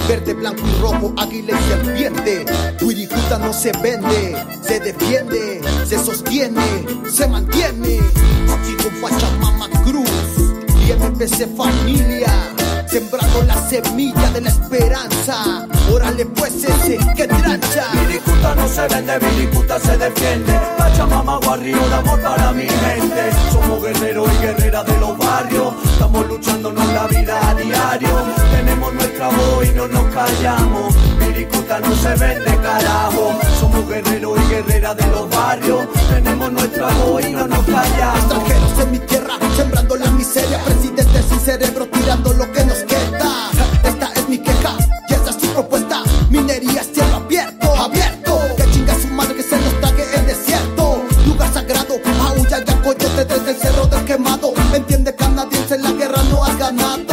Verde, blanco y rojo, águila y serpiente. Wirikuta no se vende, se defiende, se sostiene, se mantiene. Con Pachamama Cruz y MPC Familia sembrando la semilla de la esperanza. Órale pues ese que trancha. Viricuta no se vende, Viricuta se defiende. Pachamama Guarrio, un amor para mi gente. Somos guerreros y guerreras de los barrios. Estamos luchándonos la vida a diario. Tenemos nuestra voz y no nos callamos. Viricuta no se vende, carajo. Somos guerreros y guerreras de los barrios. Tenemos nuestra voz y no nos callamos. Extranjeros en mi tierra, sembrando la miseria. Presidentes sin cerebro, tirando lo que nos Minería es cielo abierto, abierto. Que chinga su madre que se nos trague el desierto. Lugar sagrado, aulla y coyote desde el cerro del quemado. Entiende canadiense, la guerra no has ganado.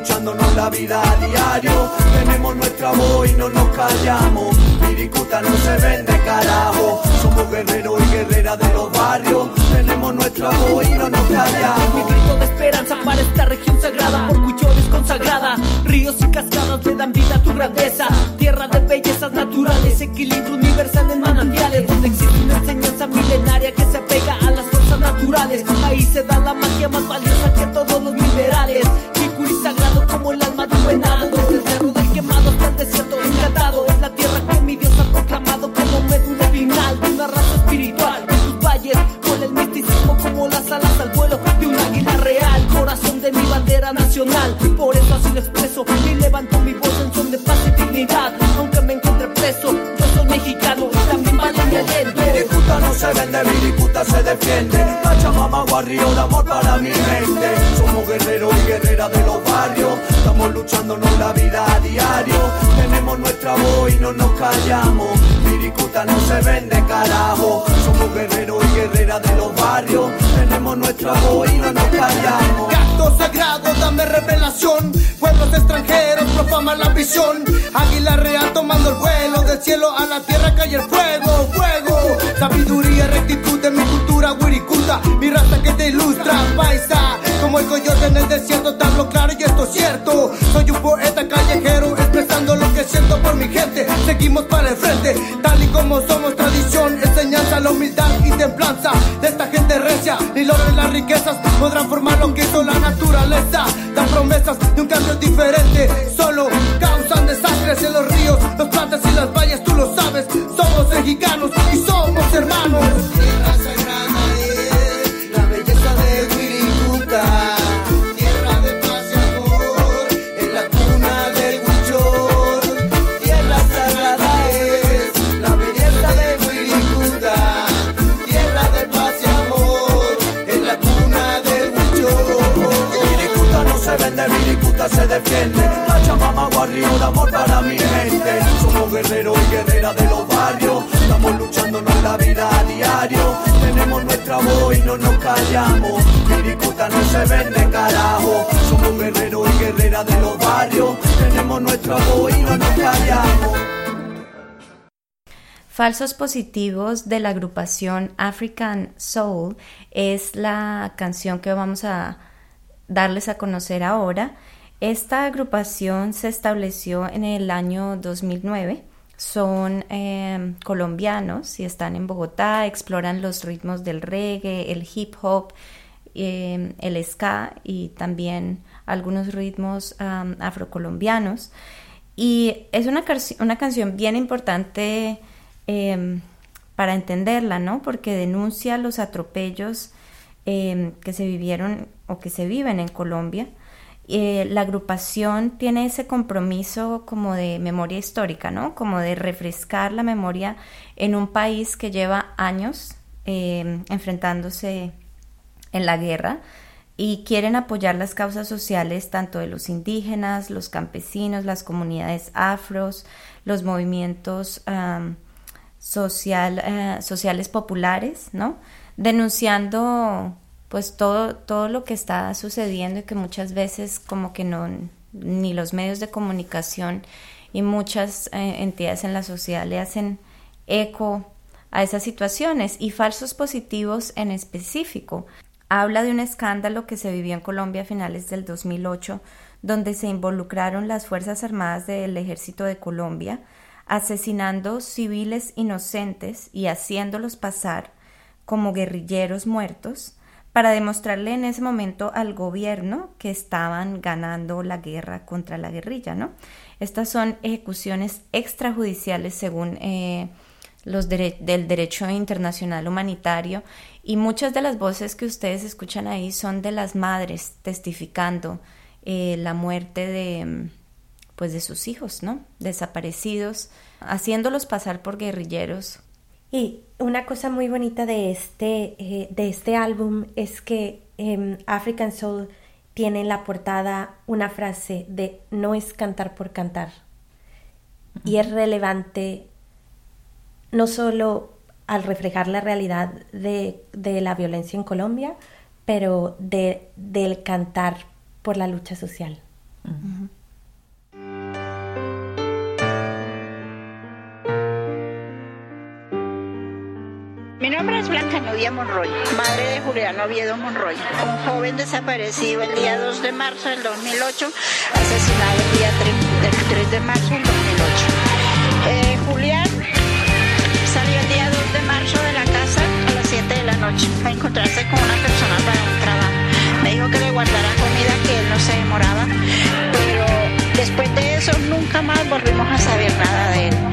Luchándonos la vida a diario. Tenemos nuestra voz y no nos callamos. Viricuta no se vende, carajo. Somos guerreros y guerreras de los barrios. Tenemos nuestra voz y no nos callamos. Mi grito de esperanza para esta región sagrada, por cuyones consagrada. Ríos y cascadas le dan vida a tu grandeza. Tierra de bellezas naturales, equilibrio universal en manantiales. Donde existe una enseñanza milenaria que se apega a las fuerzas naturales. Ahí se da la magia más valiosa que todos los minerales. Venado. Desde cerro del quemado hasta desierto encantado. Es la tierra que mi Dios ha proclamado como médula final de una raza espiritual. En sus valles, con el misticismo como las alas al vuelo de un águila real. Corazón de mi bandera nacional. Por eso así lo expreso y levanto mi voz en son de paz y dignidad. Se vende, Viricuta se defiende. Pachamama, guarrio de amor para mi mente. Somos guerreros y guerreras de los barrios. Estamos luchándonos la vida a diario. Tenemos nuestra voz y no nos callamos. Viricuta no se vende, carajo. Somos guerreros y guerreras de los barrios. Voz y no nos callamos. Acto sagrado, dame revelación. Pueblos extranjeros profaman la visión. Águila real tomando el vuelo. Del cielo a la tierra cae el fuego, fuego. Sabiduría, rectitud de mi cultura, Wirikuta. Mi raza que te ilustra, paisa. Como el coyote en el desierto, hablo claro y esto es cierto. Soy un poeta callejero, expresando lo que siento por mi gente. Seguimos para el frente, tal y como somos. La humildad y templanza de esta gente recia. Ni logran las riquezas, podrán formar lo que hizo la naturaleza. Dan promesas de un cambio diferente. Solo causan desastres en los ríos, los plantas y las Falsos positivos de la agrupación African Soul es la canción que vamos a darles a conocer ahora. Esta agrupación se estableció en el año 2009. Son eh, colombianos y están en Bogotá, exploran los ritmos del reggae, el hip hop, eh, el ska y también algunos ritmos afrocolombianos. Y es una, una canción bien importante eh, para entenderla, ¿no? Porque denuncia los atropellos eh, que se vivieron o que se viven en Colombia. Eh, la agrupación tiene ese compromiso como de memoria histórica, ¿no? Como de refrescar la memoria en un país que lleva años eh, enfrentándose en la guerra y quieren apoyar las causas sociales tanto de los indígenas, los campesinos, las comunidades afros, los movimientos uh, sociales populares, ¿no? Denunciando pues todo, todo lo que está sucediendo y que muchas veces como que no, ni los medios de comunicación y muchas eh, entidades en la sociedad le hacen eco a esas situaciones y falsos positivos en específico. Habla de un escándalo que se vivió en Colombia a finales del 2008, donde se involucraron las Fuerzas Armadas del Ejército de Colombia, asesinando civiles inocentes y haciéndolos pasar como guerrilleros muertos, para demostrarle en ese momento al gobierno que estaban ganando la guerra contra la guerrilla, ¿no? Estas son ejecuciones extrajudiciales según eh, los del derecho internacional humanitario y muchas de las voces que ustedes escuchan ahí son de las madres testificando eh, la muerte de pues de sus hijos, ¿no? Desaparecidos, haciéndolos pasar por guerrilleros y una cosa muy bonita de este, eh, de este álbum es que eh, African Soul tiene en la portada una frase de no es cantar por cantar. Uh -huh. Y es relevante no solo al reflejar la realidad de, de la violencia en Colombia, pero de, del cantar por la lucha social. Nombre es Blanca Novia Monroy, madre de Juliano Oviedo Monroy, un joven desaparecido el día 2 de marzo del 2008, asesinado el día 3, del 3 de marzo del 2008. Eh, Julián salió el día 2 de marzo de la casa a las 7 de la noche a encontrarse con una persona para un trabajo. Me dijo que le guardara comida, que él no se demoraba, pero después de eso. Nunca más volvimos a saber nada de él.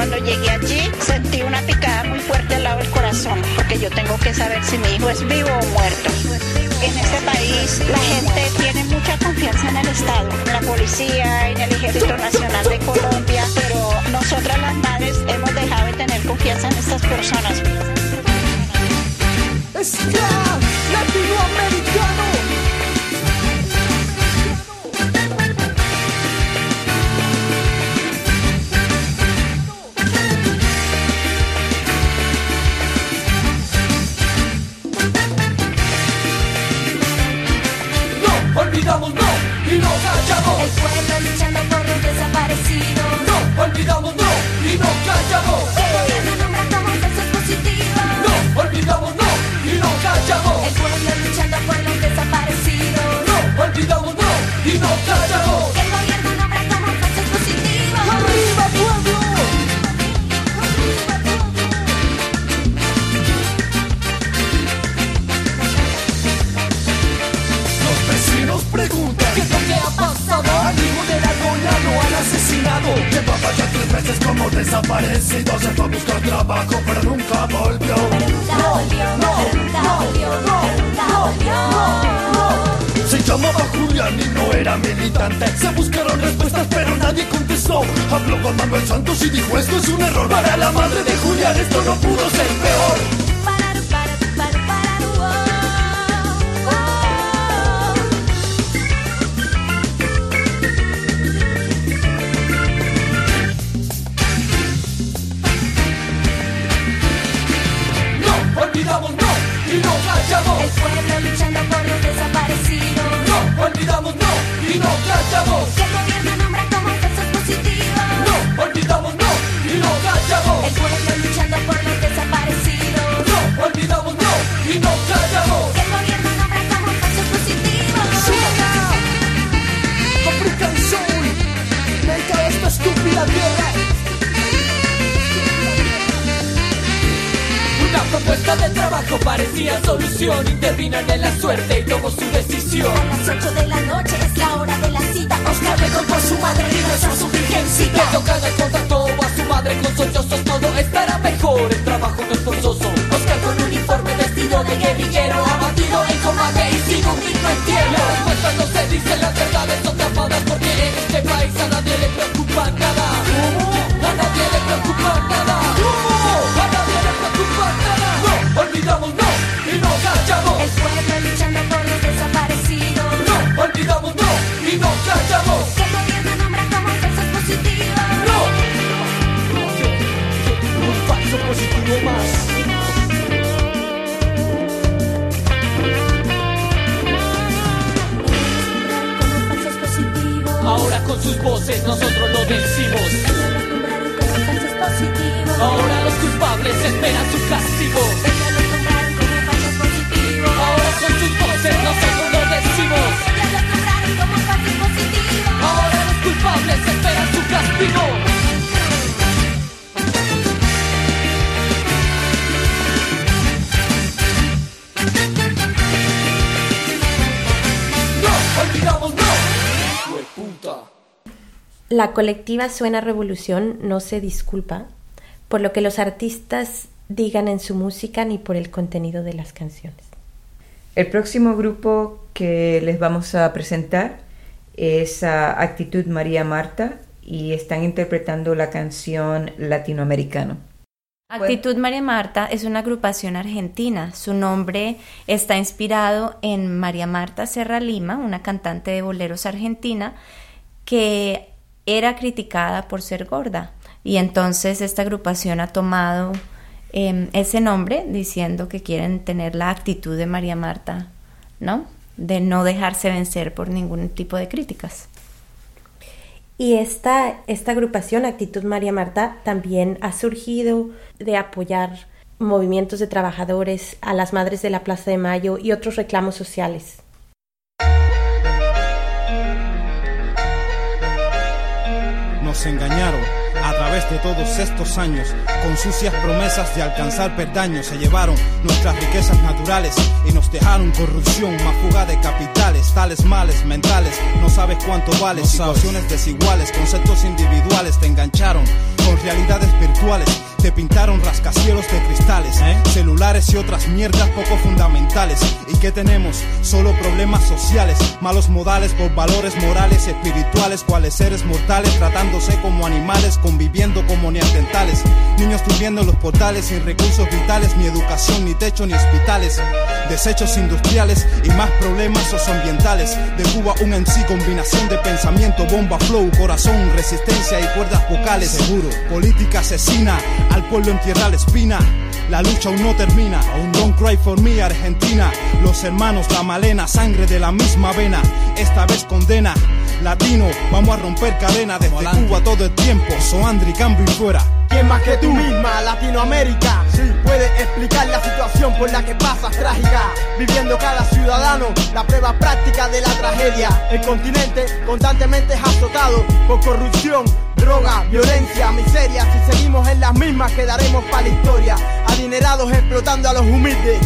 Cuando llegué allí sentí una picada muy fuerte al lado del corazón, porque yo tengo que saber si mi hijo es vivo o muerto. En este país la gente tiene mucha confianza en el Estado, en la policía, en el Ejército Nacional de Colombia, pero nosotras las madres hemos dejado de tener confianza en estas personas. latinoamericano. La colectiva Suena Revolución no se disculpa por lo que los artistas digan en su música ni por el contenido de las canciones. El próximo grupo que les vamos a presentar es a Actitud María Marta y están interpretando la canción Latinoamericano. Actitud María Marta es una agrupación argentina. Su nombre está inspirado en María Marta Serra Lima, una cantante de boleros argentina que era criticada por ser gorda. Y entonces esta agrupación ha tomado em, ese nombre diciendo que quieren tener la actitud de María Marta, ¿no? De no dejarse vencer por ningún tipo de críticas. Y esta, esta agrupación, Actitud María Marta, también ha surgido de apoyar movimientos de trabajadores a las madres de la Plaza de Mayo y otros reclamos sociales. Engañaron a través de todos estos años, con sucias promesas de alcanzar perdaños, se llevaron nuestras riquezas naturales y nos dejaron corrupción, más fuga de capitales, tales males mentales, no sabes cuánto vale, situaciones desiguales, conceptos individuales te engancharon con realidades virtuales, te pintaron rascacielos de cristales, celulares y otras mierdas poco fundamentales. ¿Y qué tenemos? Solo problemas sociales, malos modales por valores morales y espirituales, cuales seres mortales tratándose como animales, conviviendo como neandertales, niños durmiendo en los portales sin recursos vitales, ni educación, ni techo, ni hospitales, desechos industriales y más problemas socioambientales. De Cuba un en sí combinación de pensamiento, bomba, flow, corazón, resistencia y cuerdas vocales. Seguro, política asesina, al pueblo en tierra la espina. La lucha aún no termina, aún don't cry for me Argentina. Los hermanos, la malena, sangre de la misma vena. Esta vez condena, latino, vamos a romper cadena desde Cuba todo el tiempo. Soandri, cambio y fuera. ¿Quién más que tú misma, Latinoamérica? Puede explicar la situación por la que pasas trágica. Viviendo cada ciudadano la prueba práctica de la tragedia. El continente constantemente es azotado por corrupción, droga, violencia, miseria. Si seguimos en las mismas, quedaremos para la historia. Adinerados explotando a los humildes.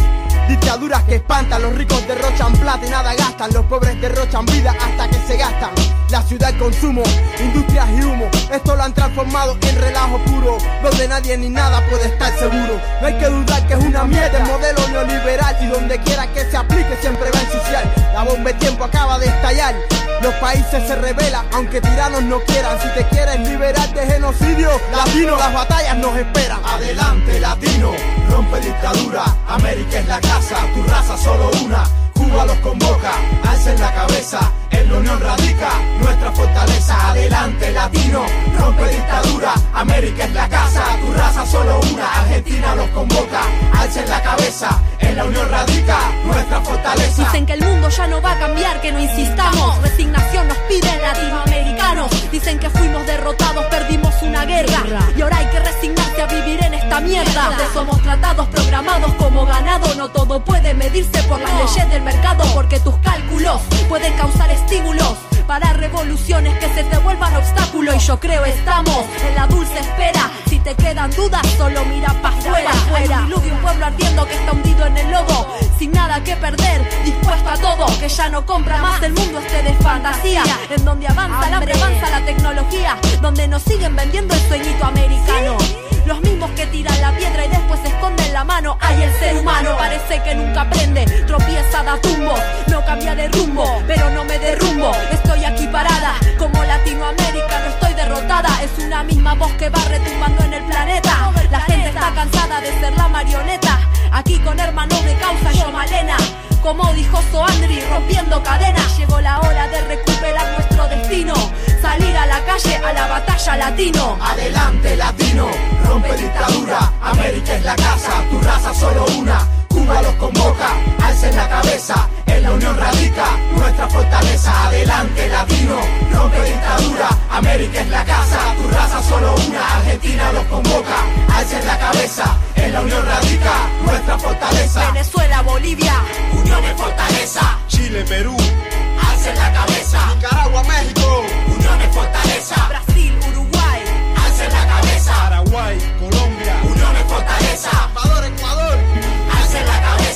Dictaduras que espantan, los ricos derrochan plata y nada gastan, los pobres derrochan vida hasta que se gastan. La ciudad consumo, industrias y humo, esto lo han transformado en relajo puro, donde nadie ni nada puede estar seguro. No hay que dudar que es una mierda el modelo neoliberal y donde quiera que se aplique siempre va a ensuciar. La bomba de tiempo acaba de estallar, los países se rebelan, aunque tiranos no quieran. Si te quieres liberar de genocidio, latino, las batallas nos esperan. Adelante, latino, rompe dictadura. América es la casa, tu raza solo una. Cuba los convoca, alcen la cabeza. En la unión radica nuestra fortaleza. Adelante, latino, rompe dictadura. América es la casa, tu raza solo una. Argentina los convoca, alcen la cabeza. En la unión radica nuestra fortaleza. Dicen que el mundo ya no va a cambiar, que no insistamos. Resignación piden latinoamericanos. Dicen que fuimos derrotados, perdimos una guerra. Y ahora hay que resignarse a vivir en esta mierda. De somos tratados, programados como ganado. No todo puede medirse por las leyes del mercado, porque tus cálculos pueden causar estímulos. Para revoluciones que se te vuelvan obstáculo y yo creo estamos en la dulce espera. Si te quedan dudas, solo mira para afuera. Hay un diluvio, un pueblo ardiendo está hundido en el lodo, sin nada que perder, dispuesto a todo, que ya no compra más el mundo este de fantasía, en donde avanza hambre, avanza la tecnología, donde nos siguen vendiendo el sueñito americano. Los mismos que tiran la piedra y después esconden la mano. Hay el ser humano, parece que nunca aprende. Tropieza, da tumbo, no cambia de rumbo, pero no me derrumbo. Estoy aquí parada, como Latinoamérica, no estoy derrotada. Es una misma voz que va retumbando en el planeta. La gente está cansada de ser la marioneta. Aquí con hermanos de causa, yo Malena. Como dijo Soandri, rompiendo cadenas, llegó la hora de recuperar nuestro destino. Salir a la calle, a la batalla latino. Adelante, latino, rompe dictadura. América es la casa, tu raza solo una. Cuba los convoca, alcen la cabeza. En la unión radica nuestra fortaleza. Adelante, latino, rompe dictadura. América es la casa, tu raza solo una. Argentina los convoca, alcen la cabeza. En la unión radica nuestra fortaleza. Venezuela, Bolivia, unión es fortaleza. Chile, Perú, alcen la cabeza. Nicaragua, México, unión es fortaleza. Brasil, Uruguay, alcen la cabeza. Paraguay, Colombia, unión es fortaleza. Ecuador, Ecuador,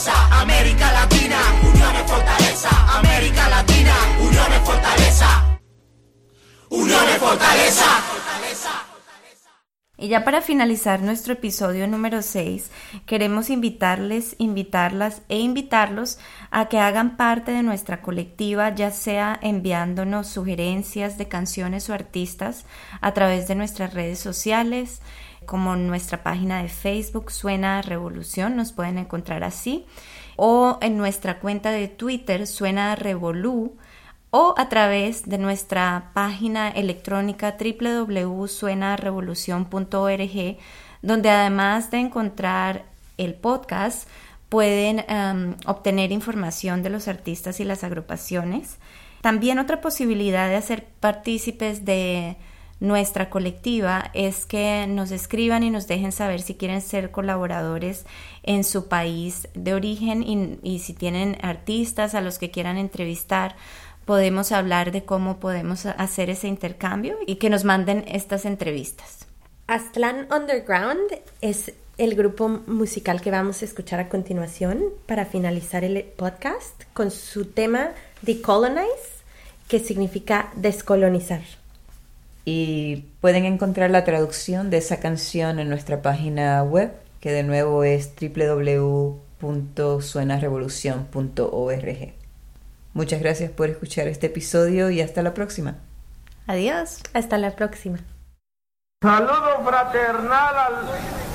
América Latina, unión es fortaleza. América Latina, unión es fortaleza. Unión es fortaleza. Y ya para finalizar nuestro episodio número 6, queremos invitarles, invitarlas e invitarlos a que hagan parte de nuestra colectiva, ya sea enviándonos sugerencias de canciones o artistas a través de nuestras redes sociales, como nuestra página de Facebook Suena Revolución, nos pueden encontrar así, o en nuestra cuenta de Twitter Suena Revolú, o a través de nuestra página electrónica www.suenarevolucion.org, donde además de encontrar el podcast, pueden em, obtener información de los artistas y las agrupaciones. También otra posibilidad de hacer partícipes de nuestra colectiva es que nos escriban y nos dejen saber si quieren ser colaboradores en su país de origen y, y si tienen artistas a los que quieran entrevistar podemos hablar de cómo podemos hacer ese intercambio y que nos manden estas entrevistas. Aztlán Underground es el grupo musical que vamos a escuchar a continuación para finalizar el podcast con su tema Decolonize, que significa descolonizar y pueden encontrar la traducción de esa canción en nuestra página web, que de nuevo es www.suenarevolucion.org. Muchas gracias por escuchar este episodio y hasta la próxima. Adiós, hasta la próxima. Saludo fraternal al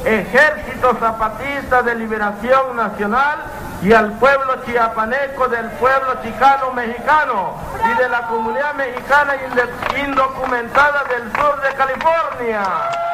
Ejército Zapatista de Liberación Nacional y al pueblo chiapaneco del pueblo chicano mexicano y de la comunidad mexicana indocumentada del sur de California.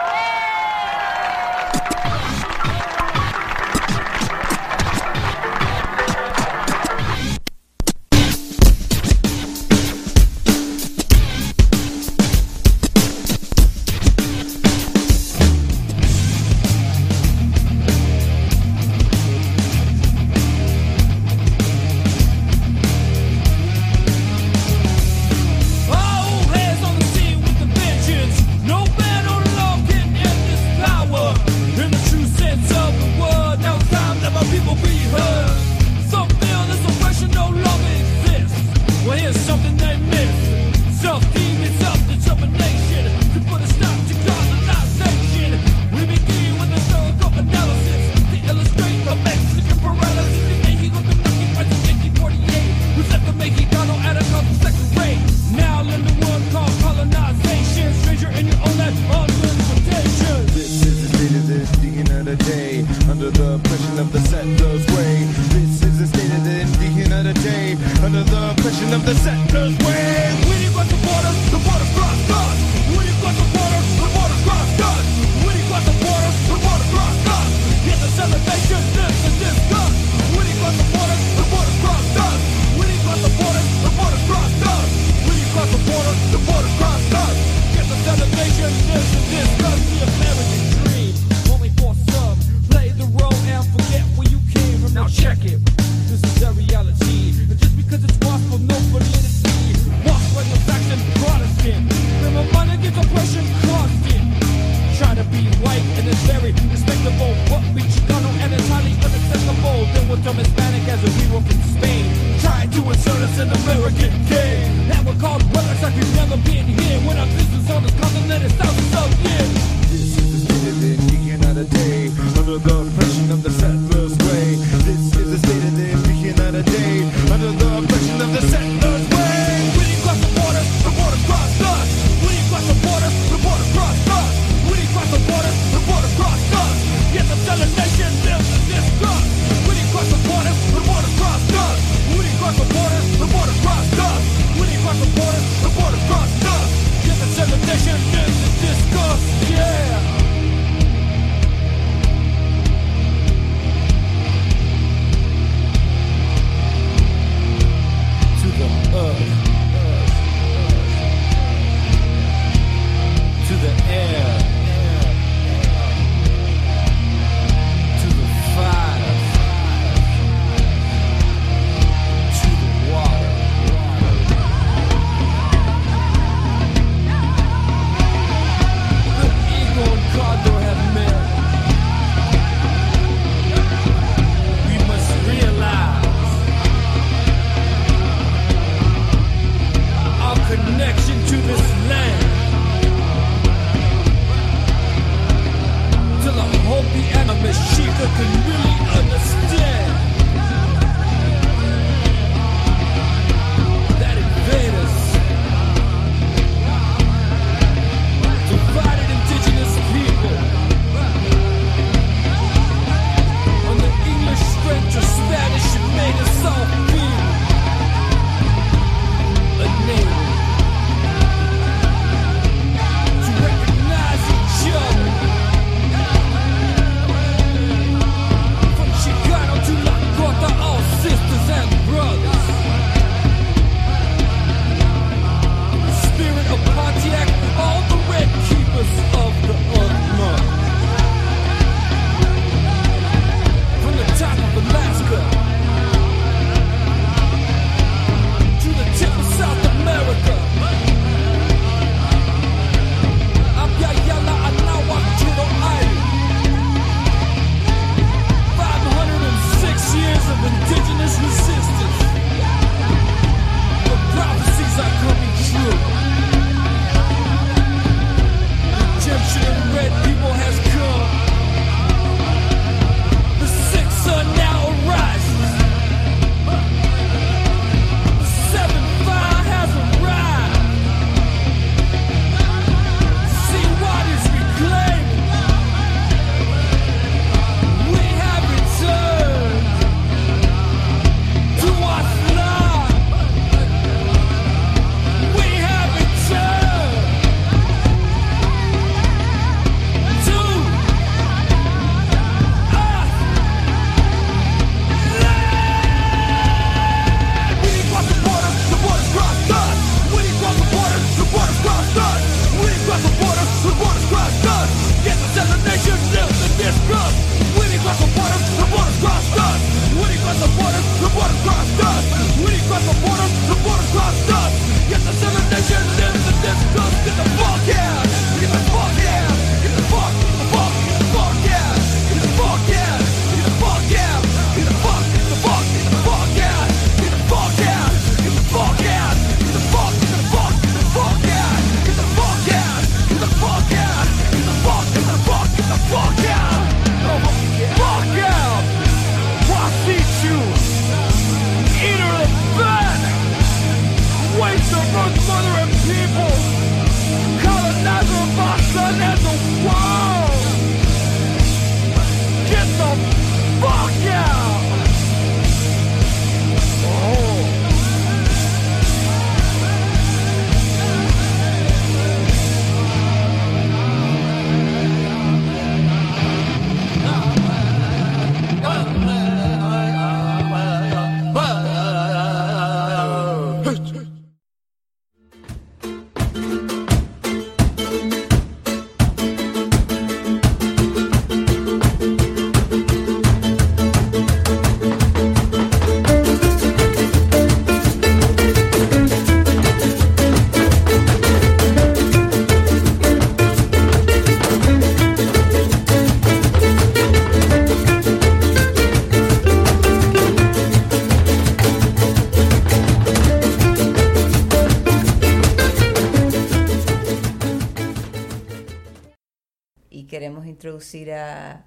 Introducir a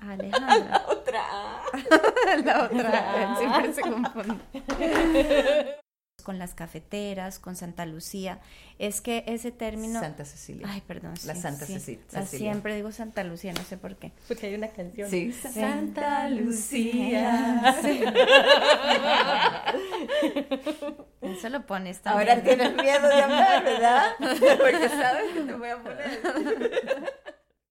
Alejandra. La otra. la otra. Siempre se confunde. Con las cafeteras, con Santa Lucía. Es que ese término. Santa Cecilia. Ay, perdón. La sí, Santa sí. Ceci- La Cecilia. siempre digo Santa Lucía, no sé por qué. Porque hay una canción. Sí. Santa Lucía. Sí. Eso lo pones también. Ahora tienes miedo de hablar, ¿verdad? Porque sabes que te voy a poner.